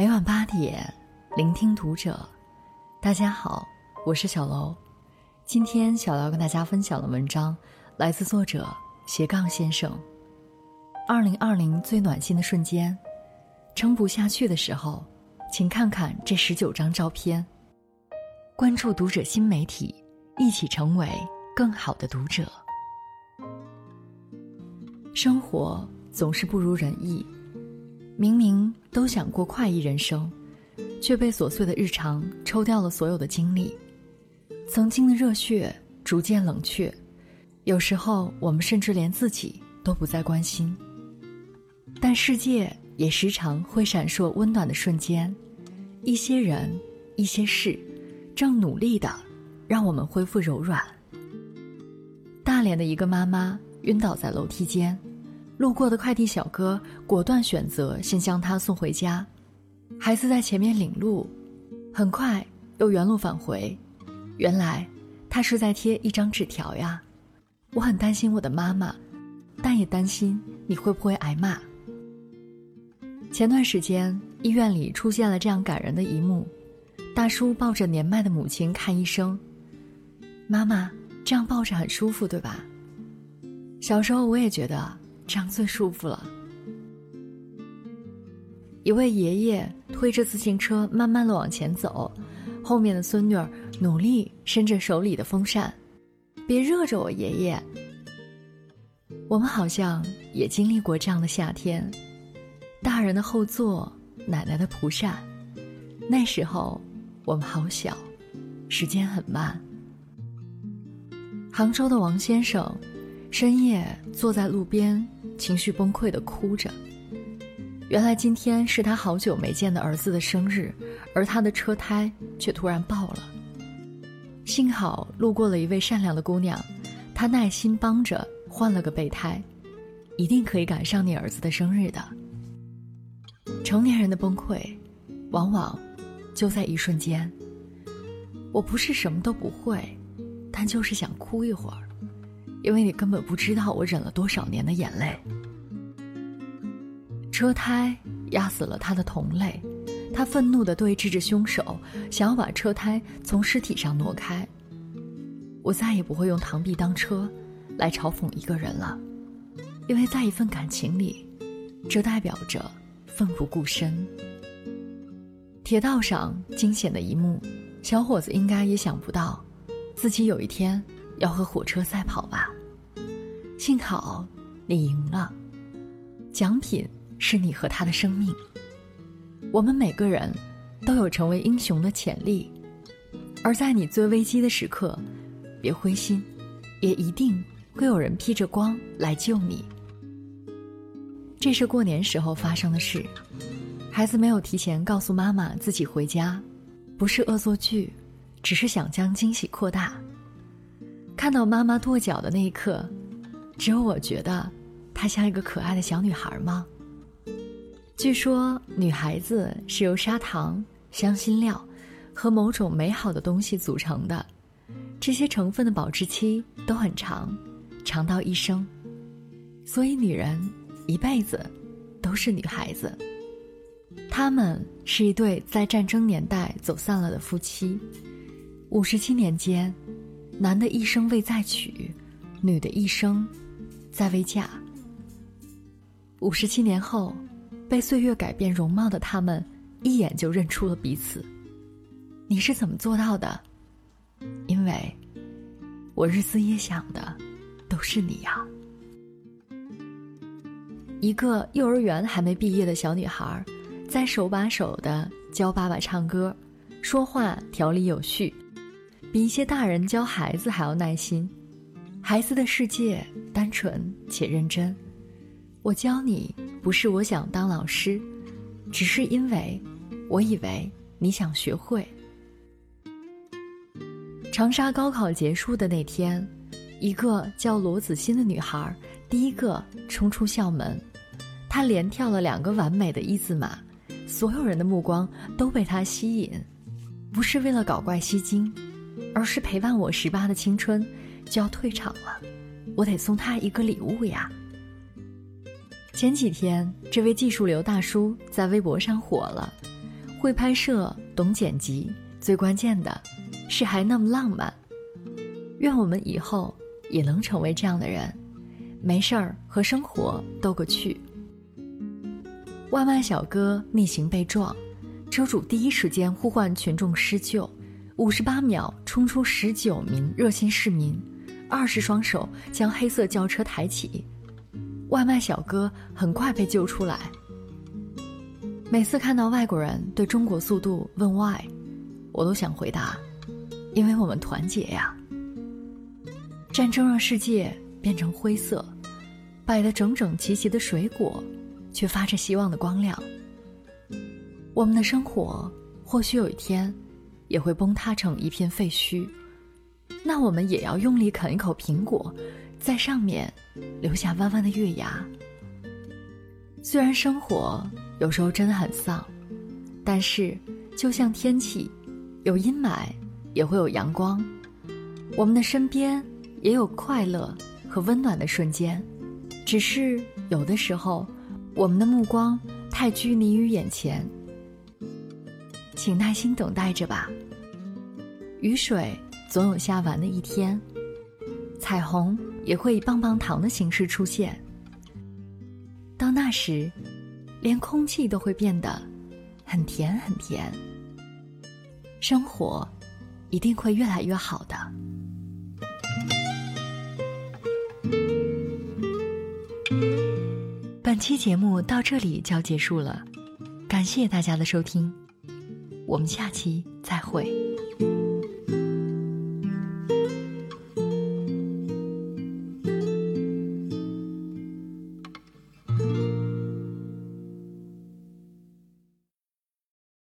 每晚八点，聆听读者。大家好，我是小楼。今天小楼跟大家分享的文章来自作者斜杠先生。二零二零最暖心的瞬间，撑不下去的时候，请看看这十九张照片。关注读者新媒体，一起成为更好的读者。生活总是不如人意，明明都想过快意人生，却被琐碎的日常抽掉了所有的精力。曾经的热血逐渐冷却，有时候我们甚至连自己都不再关心。但世界也时常会闪烁温暖的瞬间，一些人，一些事。正努力的，让我们恢复柔软。大连的一个妈妈晕倒在楼梯间，路过的快递小哥果断选择先将他送回家，孩子在前面领路，很快又原路返回。原来他是在贴一张纸条呀。我很担心我的妈妈，但也担心你会不会挨骂。前段时间医院里出现了这样感人的一幕。大叔抱着年迈的母亲看医生。妈妈，这样抱着很舒服，对吧？小时候我也觉得这样最舒服了。一位爷爷推着自行车慢慢的往前走，后面的孙女儿努力伸着手里的风扇，别热着我爷爷。我们好像也经历过这样的夏天，大人的后座，奶奶的蒲扇，那时候。我们好小，时间很慢。杭州的王先生，深夜坐在路边，情绪崩溃的哭着。原来今天是他好久没见的儿子的生日，而他的车胎却突然爆了。幸好路过了一位善良的姑娘，她耐心帮着换了个备胎，一定可以赶上你儿子的生日的。成年人的崩溃，往往。就在一瞬间，我不是什么都不会，但就是想哭一会儿，因为你根本不知道我忍了多少年的眼泪。车胎压死了他的同类，他愤怒地对峙着凶手，想要把车胎从尸体上挪开。我再也不会用螳臂当车来嘲讽一个人了，因为在一份感情里，这代表着奋不顾身。铁道上惊险的一幕，小伙子应该也想不到，自己有一天要和火车赛跑吧。幸好你赢了，奖品是你和他的生命。我们每个人都有成为英雄的潜力，而在你最危机的时刻，别灰心，也一定会有人披着光来救你。这是过年时候发生的事。孩子没有提前告诉妈妈自己回家，不是恶作剧，只是想将惊喜扩大。看到妈妈跺脚的那一刻，只有我觉得她像一个可爱的小女孩吗？据说女孩子是由砂糖、香辛料和某种美好的东西组成的，这些成分的保质期都很长，长到一生，所以女人一辈子都是女孩子。他们是一对在战争年代走散了的夫妻。五十七年间，男的一生未再娶，女的一生再未嫁。五十七年后，被岁月改变容貌的他们，一眼就认出了彼此。你是怎么做到的？因为，我日思夜想的，都是你呀。一个幼儿园还没毕业的小女孩。在手把手的教爸爸唱歌，说话条理有序，比一些大人教孩子还要耐心。孩子的世界单纯且认真。我教你不是我想当老师，只是因为我以为你想学会。长沙高考结束的那天，一个叫罗子欣的女孩第一个冲出校门，她连跳了两个完美的一字马。所有人的目光都被她吸引，不是为了搞怪吸睛，而是陪伴我十八的青春就要退场了，我得送他一个礼物呀。前几天，这位技术流大叔在微博上火了，会拍摄，懂剪辑，最关键的是还那么浪漫。愿我们以后也能成为这样的人，没事儿和生活斗个趣。外卖小哥逆行被撞，车主第一时间呼唤群众施救，五十八秒冲出十九名热心市民，二十双手将黑色轿车抬起，外卖小哥很快被救出来。每次看到外国人对中国速度问 why，我都想回答：因为我们团结呀。战争让世界变成灰色，摆得整整齐齐的水果。却发着希望的光亮。我们的生活或许有一天也会崩塌成一片废墟，那我们也要用力啃一口苹果，在上面留下弯弯的月牙。虽然生活有时候真的很丧，但是就像天气，有阴霾也会有阳光，我们的身边也有快乐和温暖的瞬间，只是有的时候。我们的目光太拘泥于眼前，请耐心等待着吧。雨水总有下完的一天，彩虹也会以棒棒糖的形式出现。到那时，连空气都会变得很甜很甜。生活一定会越来越好的。本期节目到这里就要结束了，感谢大家的收听，我们下期再会。